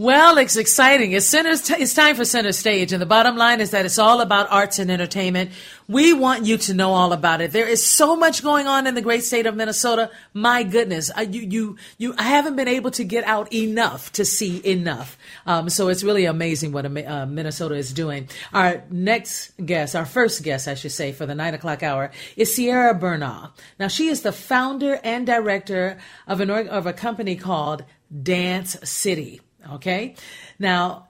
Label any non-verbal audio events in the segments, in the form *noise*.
Well, it's exciting. It's, center, it's time for center stage. And the bottom line is that it's all about arts and entertainment. We want you to know all about it. There is so much going on in the great state of Minnesota. My goodness. I, you, you, you, I haven't been able to get out enough to see enough. Um, so it's really amazing what uh, Minnesota is doing. Our next guest, our first guest, I should say, for the nine o'clock hour is Cierra Burnaugh. Now, she is the founder and director of an, of a company called Dance City. Okay. Now,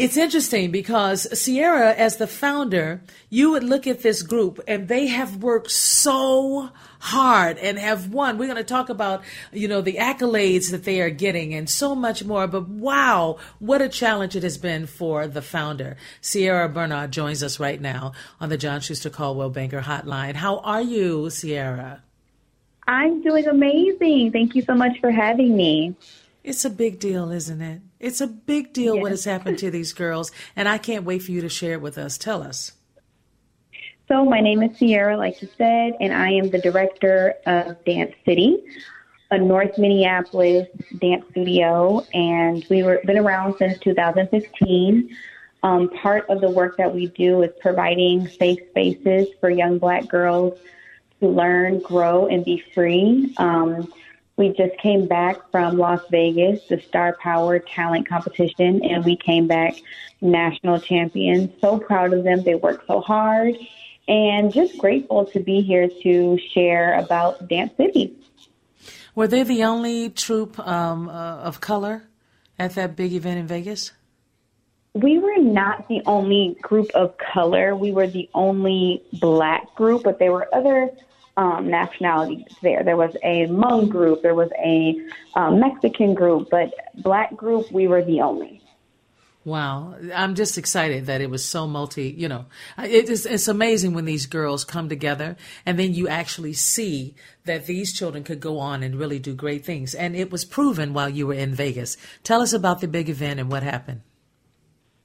it's interesting because Cierra, as the founder, you would look at this group and they have worked so hard and have won. We're going to talk about, you know, the accolades that they are getting and so much more. But wow, what a challenge it has been for the founder. Cierra Burnaugh joins us right now on the John Schuster Coldwell Banker Hotline. How are you, Cierra? I'm doing amazing. Thank you so much for having me. It's a big deal, isn't it? It's a big deal yes. what has happened to these girls, and I can't wait for you to share it with us. Tell us. So, my name is Cierra, like you said, and I am the director of Dance City, a North Minneapolis dance studio, and we were been around since 2015. Um, part of the work that we do is providing safe spaces for young Black girls to learn, grow, and be free. Um, we just came back from Las Vegas, the Star Power Talent Competition, and we came back national champions. So proud of them. They worked so hard and just grateful to be here to share about Dance City. Were they the only troupe um, uh, of color at that big event in Vegas? We were not the only group of color. We were the only black group, but there were other um, nationalities there. There was a Hmong group, there was a um, Mexican group, but black group, we were the only. Wow, I'm just excited that it was so multi. You know, it is, it's amazing when these girls come together, and then you actually see that these children could go on and really do great things. And it was proven while you were in Vegas. Tell us about the big event and what happened.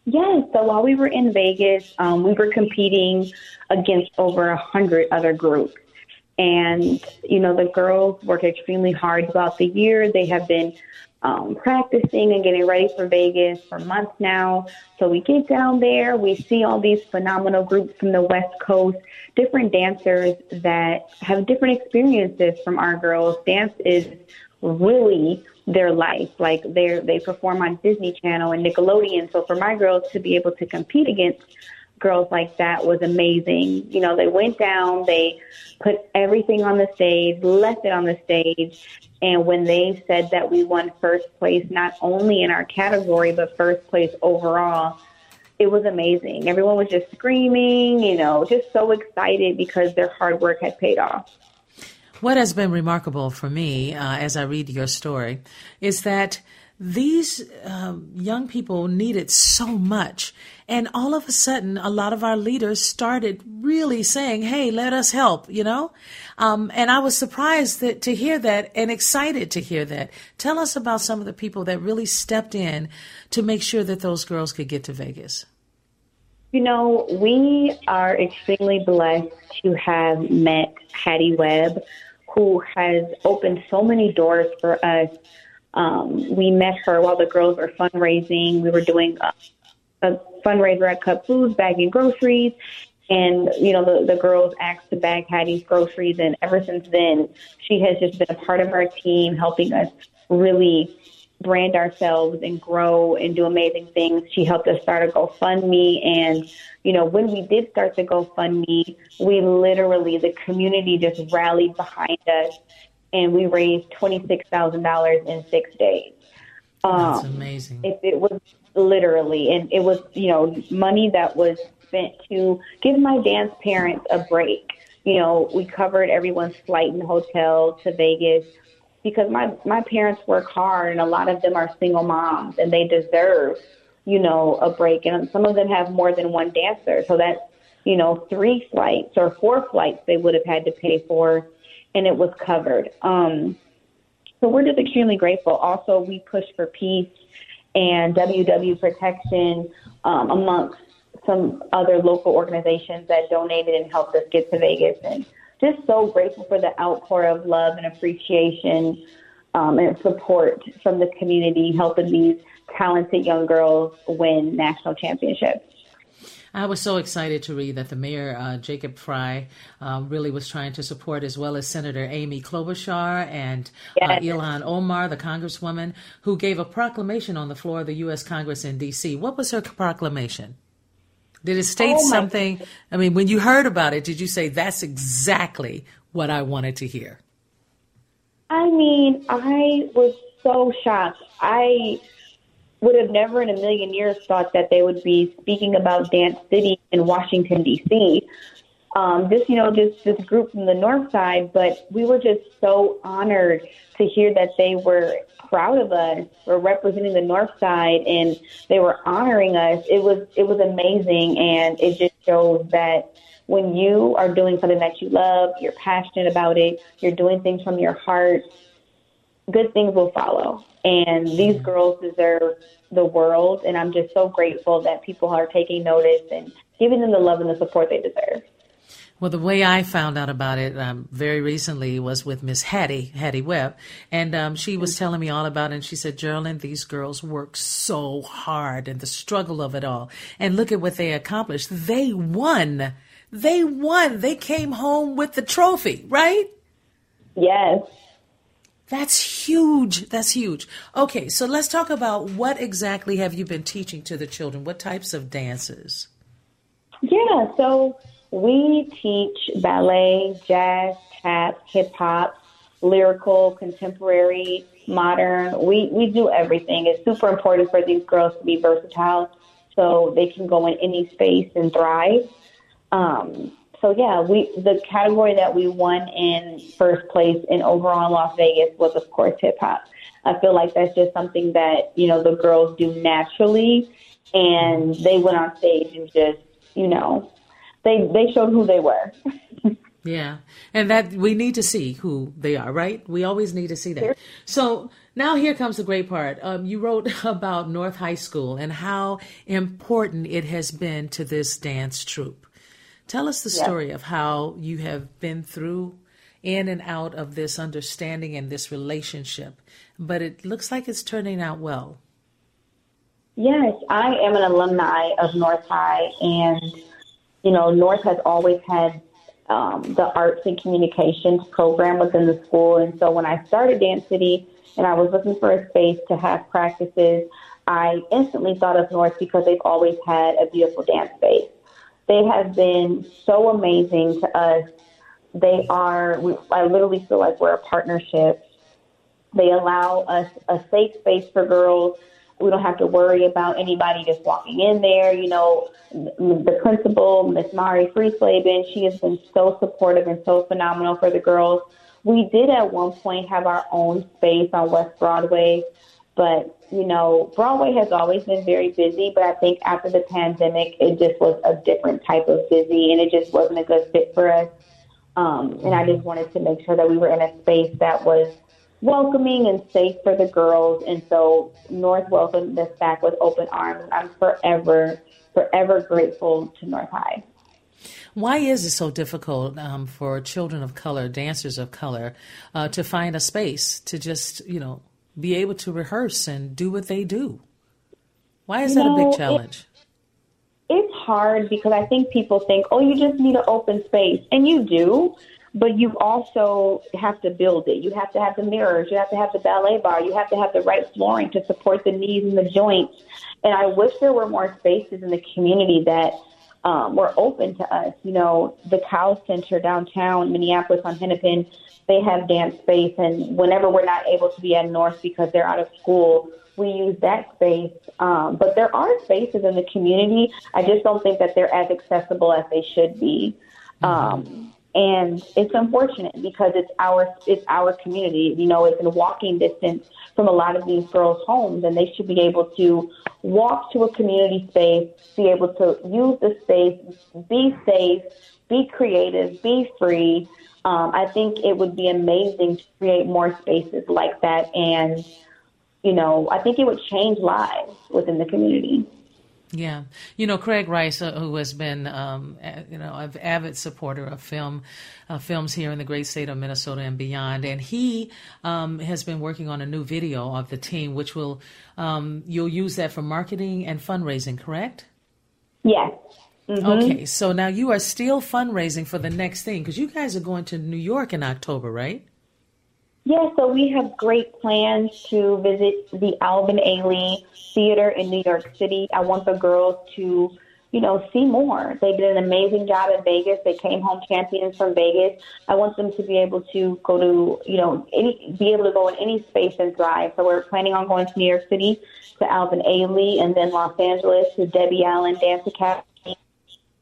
Yes, so while we were in Vegas, um, we were competing against over a hundred other groups. And, you know, the girls work extremely hard throughout the year. They have been um, practicing and getting ready for Vegas for months now. So we get down there, we see all these phenomenal groups from the West Coast, different dancers that have different experiences from our girls. Dance is really their life. Like they they perform on Disney Channel and Nickelodeon. So for my girls to be able to compete against girls like that was amazing. You know, they went down, they put everything on the stage, left it on the stage. And when they said that we won first place, not only in our category, but first place overall, it was amazing. Everyone was just screaming, you know, just so excited because their hard work had paid off. What has been remarkable for me uh, as I read your story is that these um, young people needed so much. And all of a sudden, a lot of our leaders started really saying, hey, let us help, you know? Um, and I was surprised that, to hear that and excited to hear that. Tell us about some of the people that really stepped in to make sure that those girls could get to Vegas. You know, we are extremely blessed to have met Hattie Webb, who has opened so many doors for us um, we met her while the girls were fundraising. We were doing a, a fundraiser at Cup Foods, bagging groceries. And, you know, the, the girls asked to bag Hattie's groceries. And ever since then, she has just been a part of our team, helping us really brand ourselves and grow and do amazing things. She helped us start a GoFundMe. And, you know, when we did start the GoFundMe, we literally, the community just rallied behind us and we raised twenty six thousand dollars in six days. That's um, amazing. It, it was literally, and it was you know money that was spent to give my dance parents a break. You know, we covered everyone's flight and hotel to Vegas. because my my parents work hard and a lot of them are single moms and they deserve you know a break and some of them have more than one dancer so that's you know three flights or four flights they would have had to pay for and it was covered. Um so we're just extremely grateful. Also we push for peace and ww protection um, amongst some other local organizations that donated and helped us get to vegas. And just so grateful for the outpour of love and appreciation um, and support from the community, helping these talented young girls win national championships. I was so excited to read that the mayor, uh, Jacob Frey, uh, really was trying to support, as well as Senator Amy Klobuchar and uh, yes. uh, Ilhan Omar, the congresswoman, who gave a proclamation on the floor of the U.S. Congress in D.C. What was her proclamation? Did it state oh something? I mean, when you heard about it, did you say that's exactly what I wanted to hear? I mean, I was so shocked. I would have never in a million years thought that they would be speaking about Dance City in Washington D.C. Um, just you know, this this group from the North Side, but we were just so honored to hear that they were proud of us for representing the North Side and they were honoring us. It was it was amazing, and it just shows that when you are doing something that you love, you're passionate about it, you're doing things from your heart, good things will follow. And these girls deserve the world, and I'm just so grateful that people are taking notice and giving them the love and the support they deserve. Well, the way I found out about it um, very recently was with Miss Hattie, Hattie Webb, and um, she was telling me all about it. And she said, Jearlyn, these girls work so hard and the struggle of it all. And look at what they accomplished. They won. They won. They came home with the trophy, right? Yes. That's huge. That's huge. Okay, so let's talk about what exactly have you been teaching to the children? What types of dances? Yeah, so we teach ballet, jazz, tap, hip hop, lyrical, contemporary, modern. We we do everything. It's super important for these girls to be versatile, so they can go in any space and thrive. Um, so yeah, we the category that we won in first place in overall in Las Vegas was of course hip hop. I feel like that's just something that you know the girls do naturally, and they went on stage and just you know they they showed who they were. *laughs* yeah, and that we need to see who they are, right? We always need to see that. So now here comes the great part. Um, you wrote *laughs* about North High School and how important it has been to this dance troupe. Tell us the story of how you have been through in and out of this understanding and this relationship, but it looks like it's turning out well. Yes, I am an alumni of North High, and you know, North has always had um, the arts and communications program within the school. And so when I started Dance City and I was looking for a space to have practices, I instantly thought of North because they've always had a beautiful dance space. They have been so amazing to us. They are, we, I literally feel like we're a partnership. They allow us a safe space for girls we don't have to worry about anybody just walking in there. You know, the principal, Miss Mauri Friestleben, she has been so supportive and so phenomenal for the girls. We did at one point have our own space on West Broadway, but you know, Broadway has always been very busy, but I think after the pandemic, it just was a different type of busy and it just wasn't a good fit for us. Um, and I just wanted to make sure that we were in a space that was welcoming and safe for the girls. And so North welcomed us back with open arms. I'm forever, forever grateful to North High. Why is it so difficult um, for children of color, dancers of color, uh, to find a space to just, you know, be able to rehearse and do what they do? Why is you that know, a big challenge? It, it's hard because I think people think, oh, you just need an open space. And you do but you also have to build it. You have to have the mirrors. You have to have the ballet bar. You have to have the right flooring to support the knees and the joints. And I wish there were more spaces in the community that um, were open to us. You know, the Cowles Center downtown Minneapolis on Hennepin, they have dance space. And whenever we're not able to be at North because they're out of school, we use that space. Um, but there are spaces in the community. I just don't think that they're as accessible as they should be. Mm-hmm. Um, And it's unfortunate because it's our it's our community. You know, it's in walking distance from a lot of these girls' homes, and they should be able to walk to a community space, be able to use the space, be safe, be creative, be free. Um, I think it would be amazing to create more spaces like that, and you know, I think it would change lives within the community. Yeah, you know Craig Rice, uh, who has been, um, you know, an avid supporter of film, uh, films here in the great state of Minnesota and beyond, and he um, has been working on a new video of the team, which will um, you'll use that for marketing and fundraising, correct? Yes. Mm-hmm. Okay, so now you are still fundraising for the next thing because you guys are going to New York in October, right? Yeah, so we have great plans to visit the Alvin Ailey Theater in New York City. I want the girls to, you know, see more. They did an amazing job in Vegas. They came home champions from Vegas. I want them to be able to go to, you know, any be able to go in any space and thrive. So we're planning on going to New York City to Alvin Ailey and then Los Angeles to Debbie Allen Dance Academy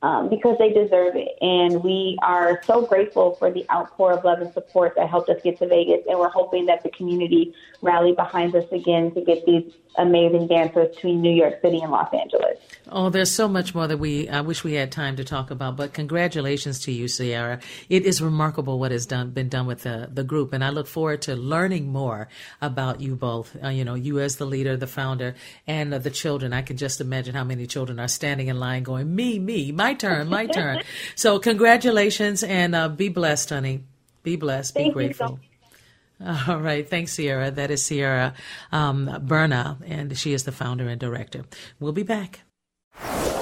um, because they deserve it. And we are so grateful for the outpour of love and support that helped us get to Vegas. And we're hoping that the community rally behind us again to get these amazing dancers between New York City and Los Angeles. Oh, there's so much more that we I wish we had time to talk about. But congratulations to you, Cierra. It is remarkable what has done been done with the the group, and I look forward to learning more about you both. Uh, you know, you as the leader, the founder, and uh, the children. I can just imagine how many children are standing in line, going, "Me, me, my turn, my turn." So, congratulations, and uh, be blessed, honey. Be blessed. Thank be grateful. All right. Thanks, Cierra. That is Cierra um, Burnaugh, and she is the founder and director. We'll be back.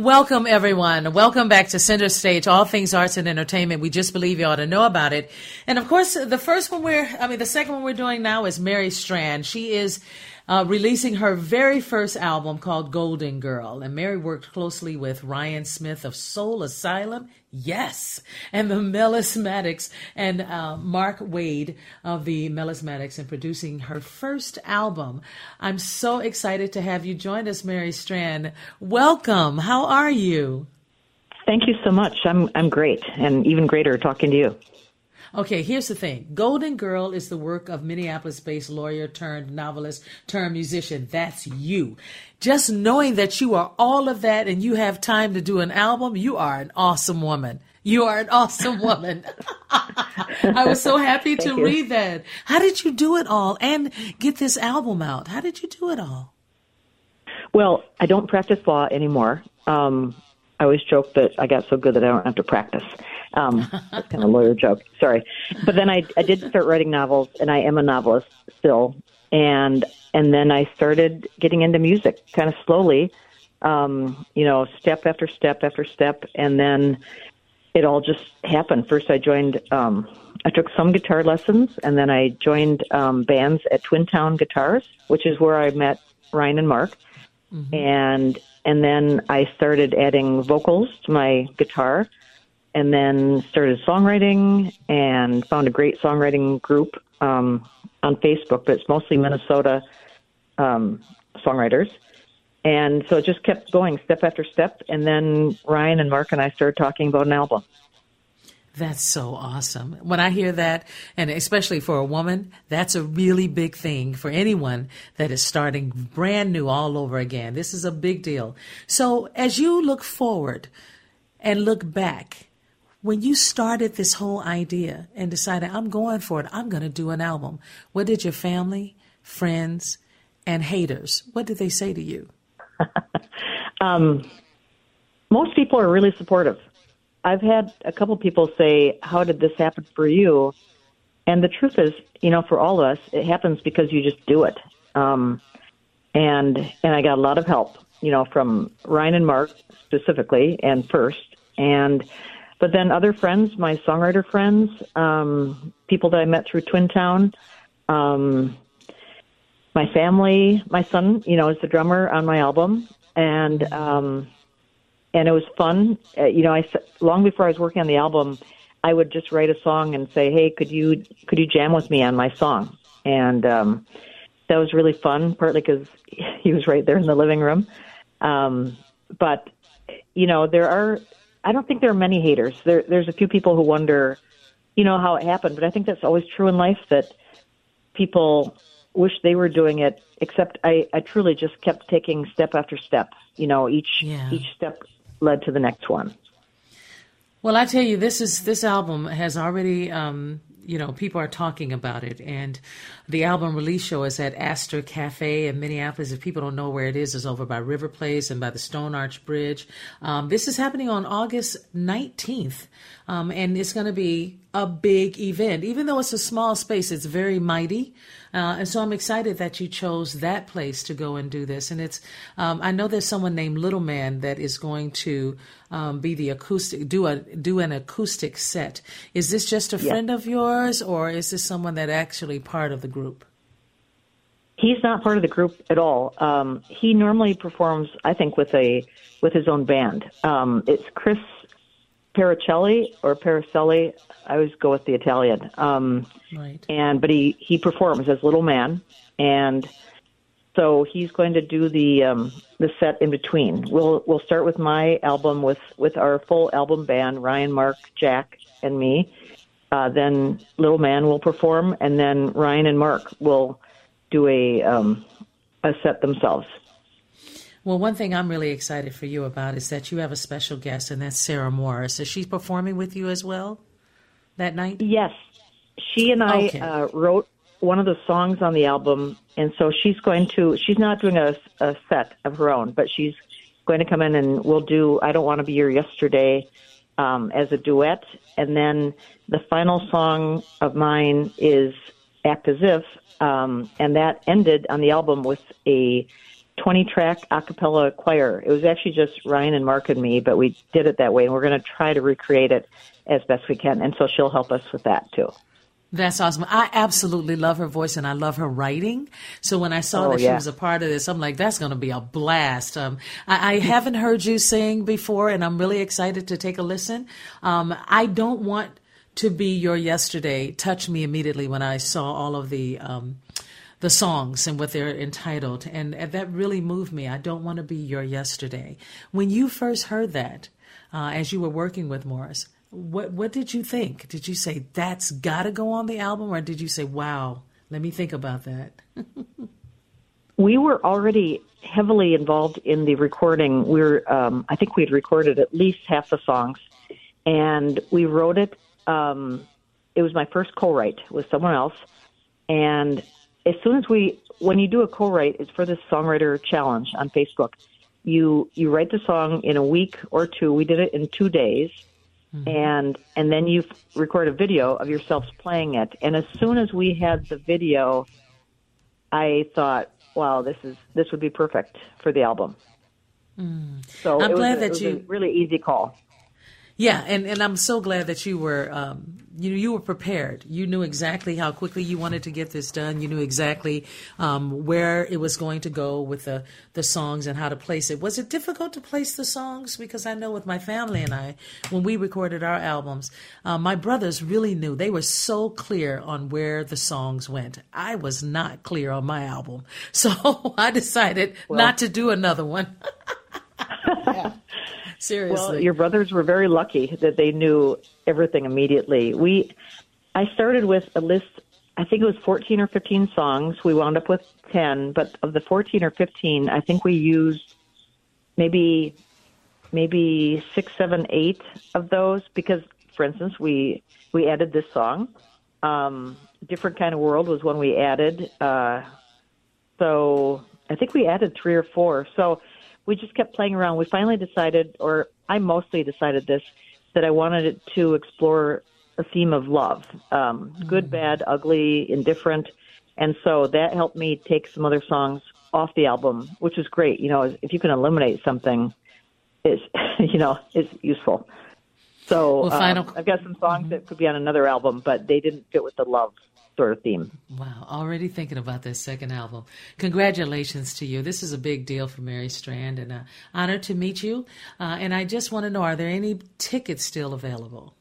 Welcome, everyone. Welcome back to Center Stage, all things arts and entertainment. We just believe you ought to know about it. And of course, the first one we're, I mean, the second one we're doing now is Mary Strand. She is uh, releasing her very first album called Golden Girl. And Mary worked closely with Ryan Smith of Soul Asylum, yes, and the Melismatics, and uh, Mark Wade of the Melismatics in producing her first album. I'm so excited to have you join us, Mary Strand. Welcome. How are you? Thank you so much. I'm I'm great, and even greater talking to you. Okay, here's the thing Golden Girl is the work of Minneapolis based lawyer turned novelist turned musician. That's you. Just knowing that you are all of that and you have time to do an album, you are an awesome woman. You are an awesome *laughs* woman. I was so happy to you. read that. How did you do it all and get this album out? How did you do it all? Well, I don't practice law anymore. Um, I always joke that I got so good that I don't have to practice. Um, that's kind of a lawyer joke. Sorry, but then I I did start writing novels, and I am a novelist still. And and then I started getting into music, kind of slowly, um, you know, step after step after step, and then it all just happened. First, I joined. Um, I took some guitar lessons, and then I joined um, bands at Twin Town Guitars, which is where I met Ryan and Mark. Mm-hmm. And and then I started adding vocals to my guitar and then started songwriting and found a great songwriting group um, on Facebook, but it's mostly Minnesota um, songwriters. And so it just kept going step after step. And then Ryan and Mark and I started talking about an album. That's so awesome. When I hear that, and especially for a woman, that's a really big thing for anyone that is starting brand new all over again. This is a big deal. So as you look forward and look back, when you started this whole idea and decided, I'm going for it, I'm going to do an album, what did your family, friends, and haters, what did they say to you? *laughs* um, most people are really supportive. I've had a couple people say, How did this happen for you? And the truth is, you know, for all of us, it happens because you just do it. Um, and and I got a lot of help, you know, from Ryan and Mark specifically, and first, and but then other friends, my songwriter friends, um, people that I met through Twin Town, um, my family, my son, you know, is the drummer on my album, and um, and it was fun. Uh, you know, I long before I was working on the album, I would just write a song and say, "Hey, could you could you jam with me on my song?" And um, that was really fun, partly because *laughs* he was right there in the living room. Um, but you know, there are. I don't think there are many haters. There, there's a few people who wonder, you know, how it happened. But I think that's always true in life that people wish they were doing it. Except I, I truly just kept taking step after step. You know, each yeah. each step led to the next one. Well, I tell you, this is this album has already um, you know, people are talking about it. And the album release show is at Aster Cafe in Minneapolis. If people don't know where it is, it's over by River Place and by the Stone Arch Bridge. Um, this is happening on August 19th. Um, and it's going to be a big event. Even though it's a small space, it's very mighty. Uh, and so I'm excited that you chose that place to go and do this. And it's, um, I know there's someone named Little Man that is going to um, be the acoustic, do a do an acoustic set. Is this just a yeah. friend of yours, or is this someone that actually part of the group? He's not part of the group at all. Um, he normally performs, I think, with a with his own band. Um, it's Chris Paracelli or Paracelli. I always go with the Italian. Um, right. And but he he performs as Little Man, and so he's going to do the um, the set in between. We'll we'll start with my album with with our full album band: Ryan, Mark, Jack, and me. Uh, then Little Man will perform, and then Ryan and Mark will do a um, a set themselves. Well, one thing I'm really excited for you about is that you have a special guest, and that's Sarah Morris. Is she performing with you as well that night? Yes. She and I okay. uh, wrote one of the songs on the album, and so she's going to, she's not doing a, a set of her own, but she's going to come in and we'll do I Don't Want to Be Your Yesterday um, as a duet. And then the final song of mine is Act As If, um, and that ended on the album with a 20 track a cappella choir. It was actually just Ryan and Mark and me, but we did it that way, and we're going to try to recreate it as best we can. And so she'll help us with that too. That's awesome. I absolutely love her voice and I love her writing. So when I saw oh, that yeah. she was a part of this, I'm like, that's going to be a blast. Um, I, I, haven't heard you sing before and I'm really excited to take a listen. Um, I don't want to be your yesterday. Touch me immediately when I saw all of the, um, the songs and what they're entitled. And, and, that really moved me. I don't want to be your yesterday. When you first heard that, uh, as you were working with Morris, what what did you think? Did you say that's got to go on the album, or did you say, "Wow, let me think about that"? *laughs* we were already heavily involved in the recording. We are um, I think we had recorded at least half the songs, and we wrote it. Um, it was my first co-write with someone else, and as soon as we when you do a co-write it's for the songwriter challenge on facebook. You you write the song in a week or two. We did it in two days. Mm-hmm. and and then you record a video of yourselves playing it. And as soon as we had the video i thought wow this is this would be perfect for the album. Mm. so i'm glad was, that you really easy call yeah, and, and I'm so glad that you were um, you you were prepared. You knew exactly how quickly you wanted to get this done. You knew exactly um, where it was going to go with the the songs and how to place it. Was it difficult to place the songs? Because I know with my family and I, when we recorded our albums, uh, my brothers really knew. They were so clear on where the songs went. I was not clear on my album, *laughs* so I decided well, not to do another one. *laughs* yeah. Seriously. Well, your brothers were very lucky that they knew everything immediately. We, I started with a list. I think it was 14 or 15 songs. We wound up with 10, but of the 14 or 15, I think we used maybe, maybe six, seven, eight of those because, for instance, we we added this song. Um, Different kind of world was one we added. Uh, so I think we added three or four. So we just kept playing around. We finally decided, or I mostly decided this, that I wanted it to explore a theme of love, um, mm-hmm. good, bad, ugly, indifferent, and so that helped me take some other songs off the album, which is great. You know, if you can eliminate something, it's *laughs* you know it's useful. So Well, um, I've got some songs that could be on another album, but they didn't fit with the love sort of theme. Wow, already thinking about that second album. Congratulations to you. This is a big deal for Mary Strand, and uh, honor to meet you. Uh, and I just want to know, are there any tickets still available?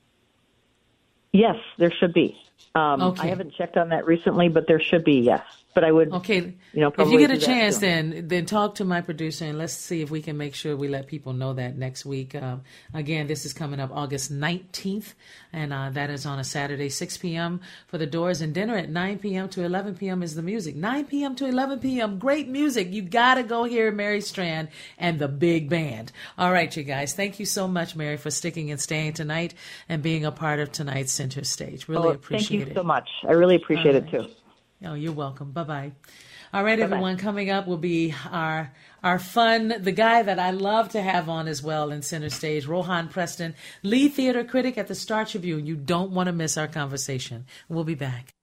Yes, there should be. Um, Okay. I haven't checked on that recently, but there should be. Yes, but I would. Okay, You know, if you get a chance, then then talk to my producer and let's see if we can make sure we let people know that next week. Um, again, this is coming up August nineteenth, and uh, that is on a Saturday, six p.m. for the doors and dinner at nine p.m. to eleven p.m. is the music. Nine p.m. to eleven p.m. Great music. You gotta go hear Mary Strand and the big band. All right, you guys. Thank you so much, Mary, for sticking and staying tonight and being a part of tonight's center stage. Really Oh, appreciate it. thank you it. so much. I really appreciate it too. Oh, you're welcome. Bye bye. All right, everyone. Coming up will be our our fun, the guy that I love to have on as well in center stage, Rohan Preston, lead theater critic at the Star Tribune. You don't want to miss our conversation. We'll be back.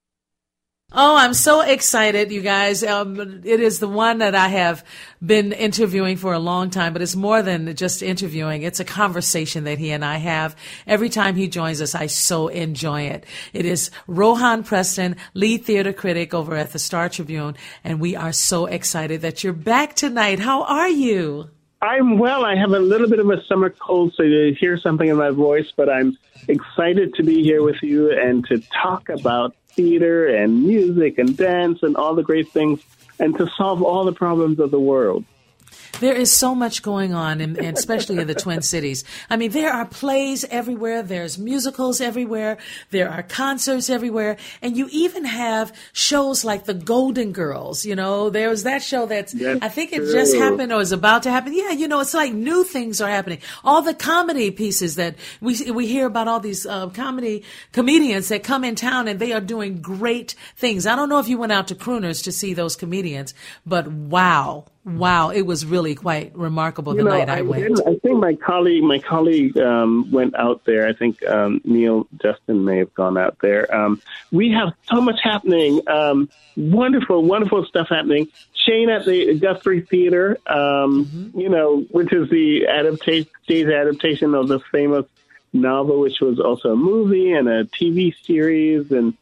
Oh, I'm so excited, you guys. Um, it is the one that I have been interviewing for a long time, but it's more than just interviewing. It's a conversation that he and I have. Every time he joins us, I so enjoy it. It is Rohan Preston, lead theater critic over at the Star Tribune, and we are so excited that you're back tonight. How are you? I'm well. I have a little bit of a summer cold, so you hear something in my voice, but I'm excited to be here with you and to talk about theater and music and dance and all the great things and to solve all the problems of the world. There is so much going on, in, and especially in the Twin *laughs* Cities. I mean, there are plays everywhere. There's musicals everywhere. There are concerts everywhere, and you even have shows like the Golden Girls. You know, there was that show that's That's I think it just happened or is about to happen. Yeah, you know, it's like new things are happening. All the comedy pieces that we we hear about, all these uh, comedy comedians that come in town and they are doing great things. I don't know if you went out to Crooners to see those comedians, but wow. Wow, it was really quite remarkable the You know, night I, went. I think my colleague, my colleague um, went out there. I think um, Neal Justin may have gone out there. Um, we have so much happening. Um, wonderful, wonderful stuff happening. Shane at the Guthrie Theater, um, you know, which is the adaptation, stage adaptation of the famous novel, which was also a movie and a TV series, and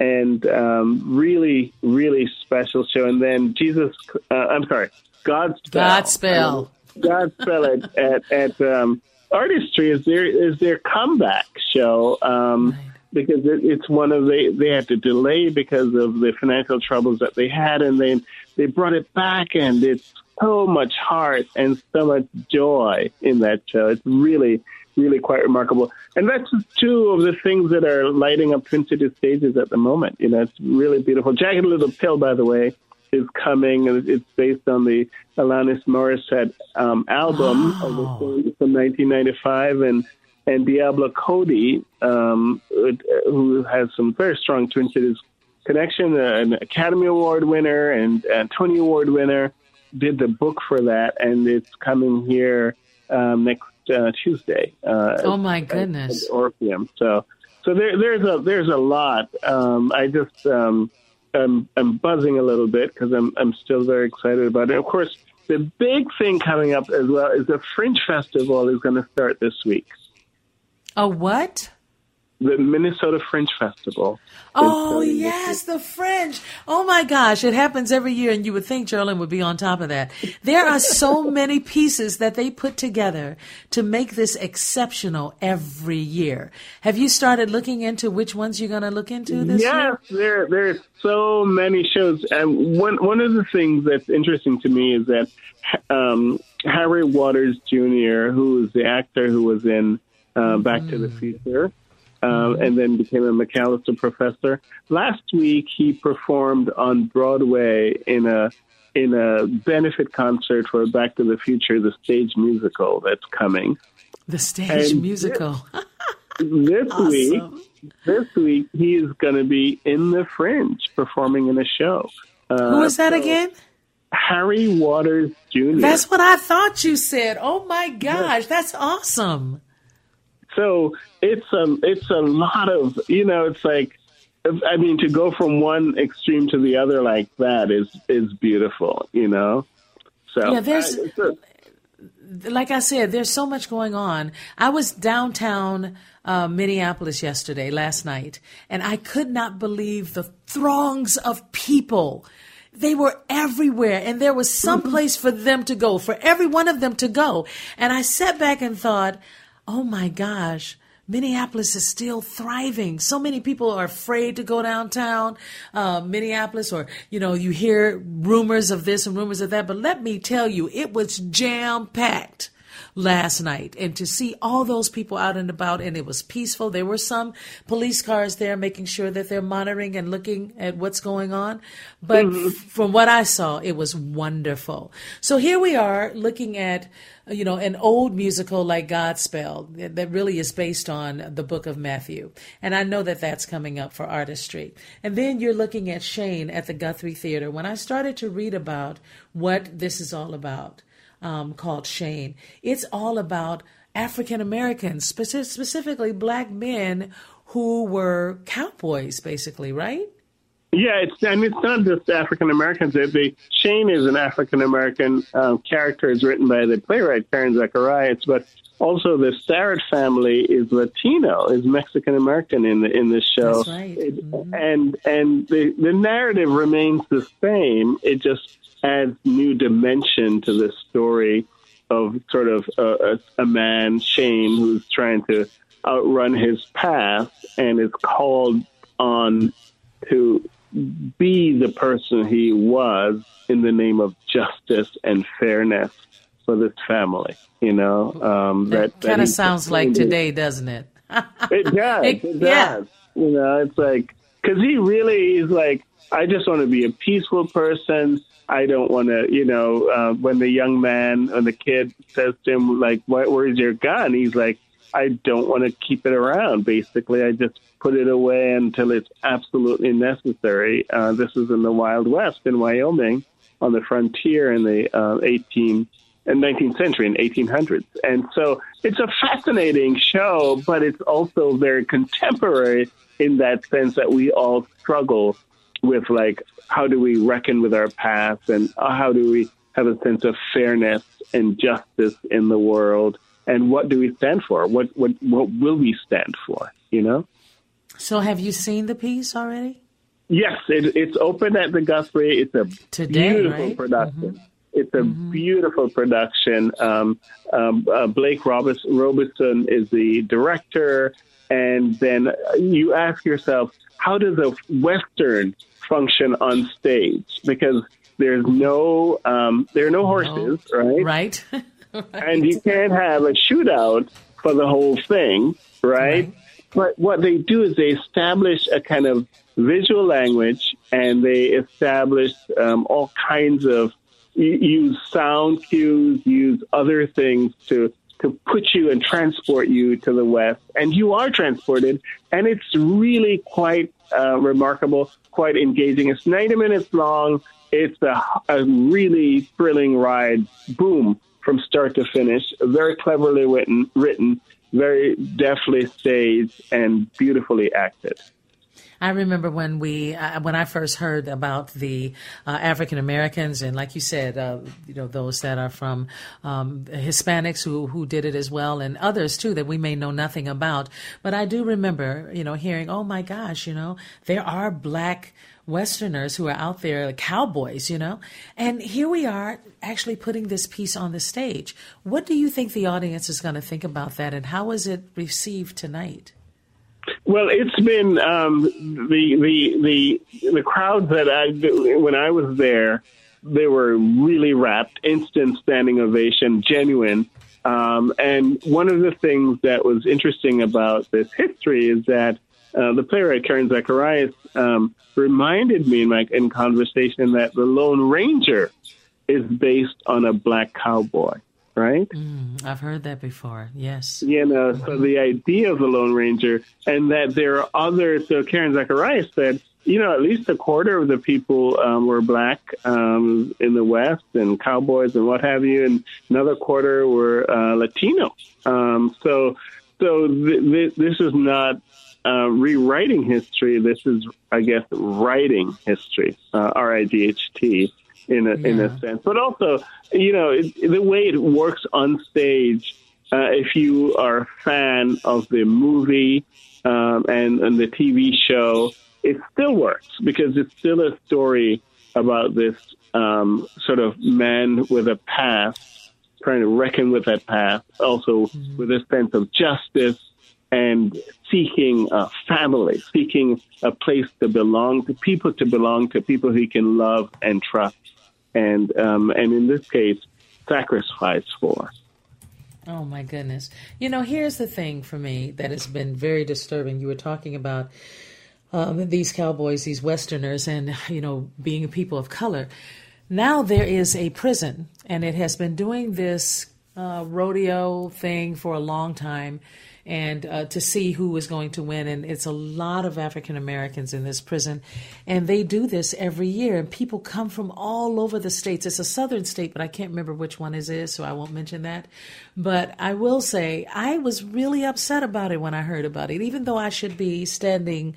and um, really, really special show. And then Jesus, uh, I'm sorry, Godspell. Godspell. Godspell at at, at um, Artistry is their is their comeback show um, because it, it's one of they they had to delay because of the financial troubles that they had, and then they brought it back, and it's so much heart and so much joy in that show. It's really really quite remarkable, and that's two of the things that are lighting up Twin Cities stages at the moment. You know, it's really beautiful. Jagged Little Pill, by the way is coming, and it's based on the Alanis Morissette um, album of from 1995, and and Diablo Cody, um, who has some very strong Twin Cities connection, an Academy Award winner and, and Tony Award winner, did the book for that, and it's coming here um, next uh, Tuesday. Uh, Oh my at- goodness. at Orpheum. So, so there, there's a there's a lot. Um, I just um, I'm, I'm buzzing a little bit because I'm I'm still very excited about it. Of course, the big thing coming up as well is the Fringe Festival is going to start this week. A what? The Minnesota Fringe Festival. Oh yes, the French. Oh my gosh, it happens every year, and you would think Jearlyn would be on top of that. There are so *laughs* many pieces that they put together to make this exceptional every year. Have you started looking into which ones you're going to look into this yes, year? there there's so many shows. And one one of the things that's interesting to me is that um, Harry Waters Jr., who is the actor who was in uh, Back to the Future. Um, and then became a Macalester professor. Last week, he performed on Broadway in a in a benefit concert for Back to the Future, the stage musical that's coming. The stage And- musical. *laughs* This week, awesome. this week he is going to be in the Fringe performing in a show. Uh, Who is that so again? Harry Waters Jr. That's what I thought you said. Oh my gosh, that's awesome. So it's a it's a lot of you know it's like I mean to go from one extreme to the other like that is is beautiful you know so Yeah, there's- I- like I said, there's so much going on. I was downtown uh, Minneapolis yesterday, last night, and I could not believe the throngs of people. They were everywhere, and there was some mm-hmm. place for them to go, for every one of them to go. And I sat back and thought, oh my gosh, Minneapolis is still thriving. So many people are afraid to go downtown, uh, Minneapolis, or, you know, you hear rumors of this and rumors of that. But let me tell you, it was jam packed last night and to see all those people out and about and it was peaceful. There were some police cars there making sure that they're monitoring and looking at what's going on. But mm-hmm. from what I saw, it was wonderful. So here we are looking at you know, an old musical like Godspell that really is based on the book of Matthew. And I know that that's coming up for artistry. And then you're looking at Shane at the Guthrie Theater. When I started to read about what this is all about, um, called Shane. It's all about African Americans, speci- specifically black men who were cowboys, basically, right? Yeah, it's and it's not just African Americans. The Shane is an African American um, character. It's written by the playwright Karen Zacarías, but also the Starrett family is Latino, is Mexican American in the in this show. Right. mm-hmm. And and the the narrative remains the same. It just adds new dimension to this story of sort of a, a, man, Shane, who's trying to outrun his past and is called on to be the person he was in the name of justice and fairness for this family. You know, um, that, that kind of sounds like today, doesn't it? it does. *laughs* It, it does. Yeah. You know, it's like because he really is like, I just want to be a peaceful person. I don't want to, you know, uh, when the young man and the kid says to him, like, what, where's your gun? He's like, I don't want to keep it around. Basically, I just put it away until it's absolutely necessary. Uh, this is in the Wild West in Wyoming on the frontier in the uh, 18 and 19th century in 1800s. And so it's a fascinating show, but it's also very contemporary in that sense that we all struggle with like how do we reckon with our past and how do we have a sense of fairness and justice in the world and what do we stand for what what what will we stand for you know so have you seen the piece already yes it, it's open at the guthrie it's a Today, beautiful right? production mm-hmm. It's a mm-hmm. beautiful production. Um, um, uh, Blake Robison is the director, and then you ask yourself, how does a western function on stage because there's no um, there are no horses, right? Right. right. *laughs* *laughs* And you can't have a shootout for the whole thing, right? right? But what they do is they establish a kind of visual language, and they establish um, all kinds of use sound cues, use other things to to put you and transport you to the West. And you are transported, and it's really quite uh, remarkable, quite engaging. It's 90 minutes long. It's a, a really thrilling ride. Boom, from start to finish. Very cleverly written, written very deftly staged, and beautifully acted. I remember when we uh, when I first heard about the uh, African Americans and, like you said, uh, you know those that are from um, Hispanics who who did it as well, and others too that we may know nothing about. But I do remember, you know, hearing, "Oh my gosh, you know, there are black." Westerners who are out there, like cowboys, you know? And here we are actually putting this piece on the stage. What do you think the audience is going to think about that, and how is it received tonight? Well, it's been um, the the the the crowds that I when I was there, they were really rapt, instant standing ovation, genuine. Um, and one of the things that was interesting about this history is that uh, the playwright Karen Zacarías um, reminded me in my in conversation that the Lone Ranger is based on a black cowboy right? Mm, I've heard that before. Yes. You know, so the idea of the Lone Ranger and that there are other. So Karen Zacarías said, you know, at least a quarter of the people um, were black um, in the West and cowboys and what have you, and another quarter were uh, Latino. Um, so, so th- th- this is not uh, rewriting history. This is, I guess, writing history. Uh, R I G H T in a, yeah. in a sense. But also, you know, it, the way it works on stage. Uh, if you are a fan of the movie um, and, and the TV show, it still works because it's still a story about this um, sort of man with a past, trying to reckon with that past, also mm-hmm. with a sense of justice and seeking a family, seeking a place to belong to, people to belong to, people he can love and trust, and um, and in this case, sacrifice for. Oh my goodness! You know, here's the thing for me that has been very disturbing. You were talking about um, these cowboys, these Westerners, and you know, being people of color. Now there is a prison, and it has been doing this uh, rodeo thing for a long time, and uh, to see who is going to win. And it's a lot of African Americans in this prison, and they do this every year. And people come from all over the states. It's a southern state, but I can't remember which one it is, so I won't mention that. But I will say I was really upset about it when I heard about it, even though I should be standing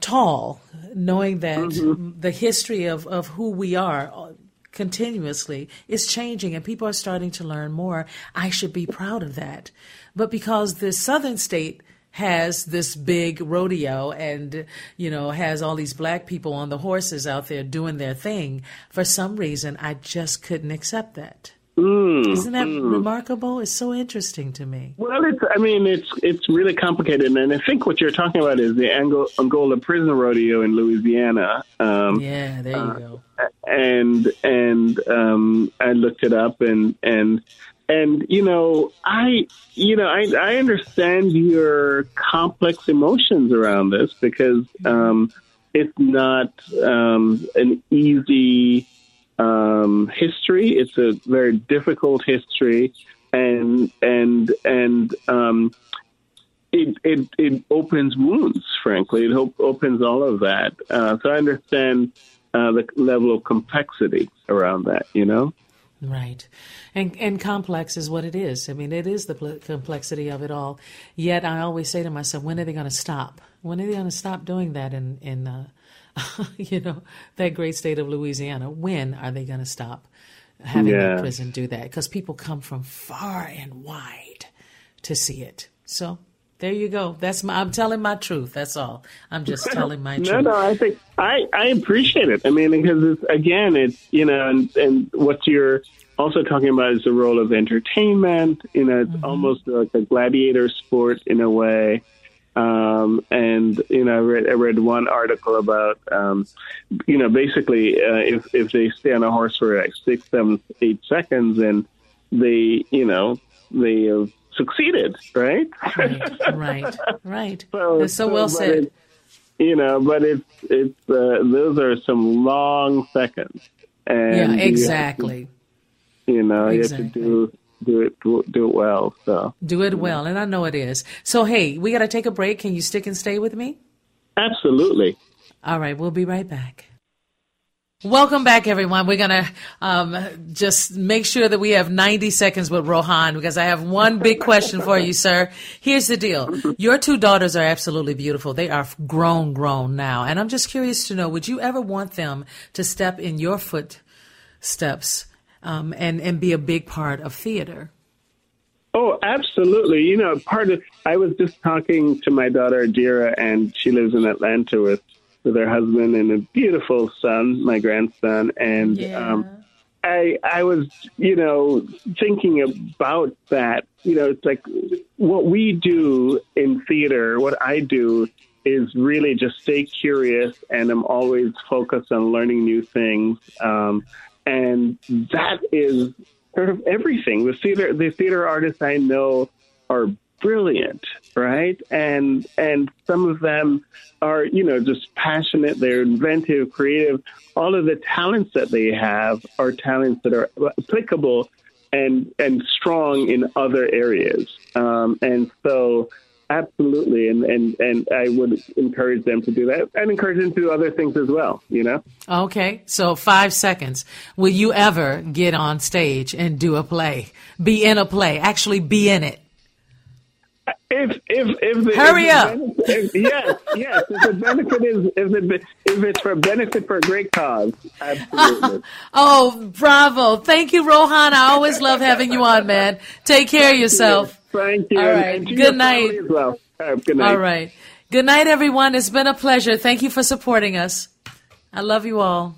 tall, knowing that mm-hmm. the history of, of who we are continuously is changing and people are starting to learn more. I should be proud of that. But because the southern state has this big rodeo and you know has all these black people on the horses out there doing their thing for some reason i just couldn't accept that Mm, Isn't that mm. remarkable? It's so interesting to me. Well, it's I mean it's it's really complicated, and I think what you're talking about is the Angola Prison Rodeo in Louisiana. Um, yeah, there you uh, go. And and um, I looked it up, and and and you know I you know I I understand your complex emotions around this because um, it's not um, an easy um, history. It's a very difficult history, and and and um, it, it it opens wounds. Frankly, it op- opens all of that. Uh, so I understand uh, the level of complexity around that. You know. Right. And and complex is what it is. I mean, it is the pl- complexity of it all. Yet I always say to myself, when are they going to stop? When are they going to stop doing that in in uh, *laughs* you know, that great state of Louisiana. When are they going to stop having yeah. the prison do that? Because people come from far and wide to see it. So there you go. That's my. I'm telling my truth. That's all. I'm just telling my no, truth. No, no. I think I I appreciate it. I mean, because it's again, it's you know, and and what you're also talking about is the role of entertainment. You know, it's mm-hmm. almost like a gladiator sport in a way. Um, and you know, I read, I read one article about, um, you know, basically uh, if if they stay on a horse for like six, seven, eight seconds, and they, you know, they have succeeded, right? Right, right, *laughs* right. so, so, well said. It, you know, but it's it's uh, those are some long seconds, and yeah, exactly. You, to, you know, exactly. you have to do do it do, do it well. So do it well, and I know it is. So hey, we got to take a break. Can you stick and stay with me? Absolutely. All right, we'll be right back. Welcome back, everyone. We're going to um, just make sure that we have 90 seconds with Rohan because I have one big question for you, sir. Here's the deal. Your two daughters are absolutely beautiful. They are grown, grown now. And I'm just curious to know, would you ever want them to step in your footsteps um, and and be a big part of theater. Oh, absolutely. You know, part of I was just talking to my daughter Adira, and she lives in Atlanta with with her husband and a beautiful son, my grandson, and yeah. um, I I was you know thinking about that. You know, it's like what we do in theater. What I do is really just stay curious, and I'm always focused on learning new things. Um, and that is sort of everything. The theater, the theater artists I know are brilliant, right? And and some of them are, you know, just passionate. They're inventive, creative. All of the talents that they have are talents that are applicable and and strong in other areas. Um, and so Absolutely, and, and and I would encourage them to do that, and encourage them to do other things as well. You know. Okay, so five seconds. Will you ever get on stage and do a play? Be in a play, actually be in it. If if if the hurry if up, benefit, if, yes, yes. If the benefit is if the if it's for benefit for a great cause, absolutely. *laughs* oh, bravo! Thank you, Rohan. I always love having you on, man. Take care of yourself. Thank you. All right. Good night. Well. All right. Good night. All right. Good night, everyone. It's been a pleasure. Thank you for supporting us. I love you all.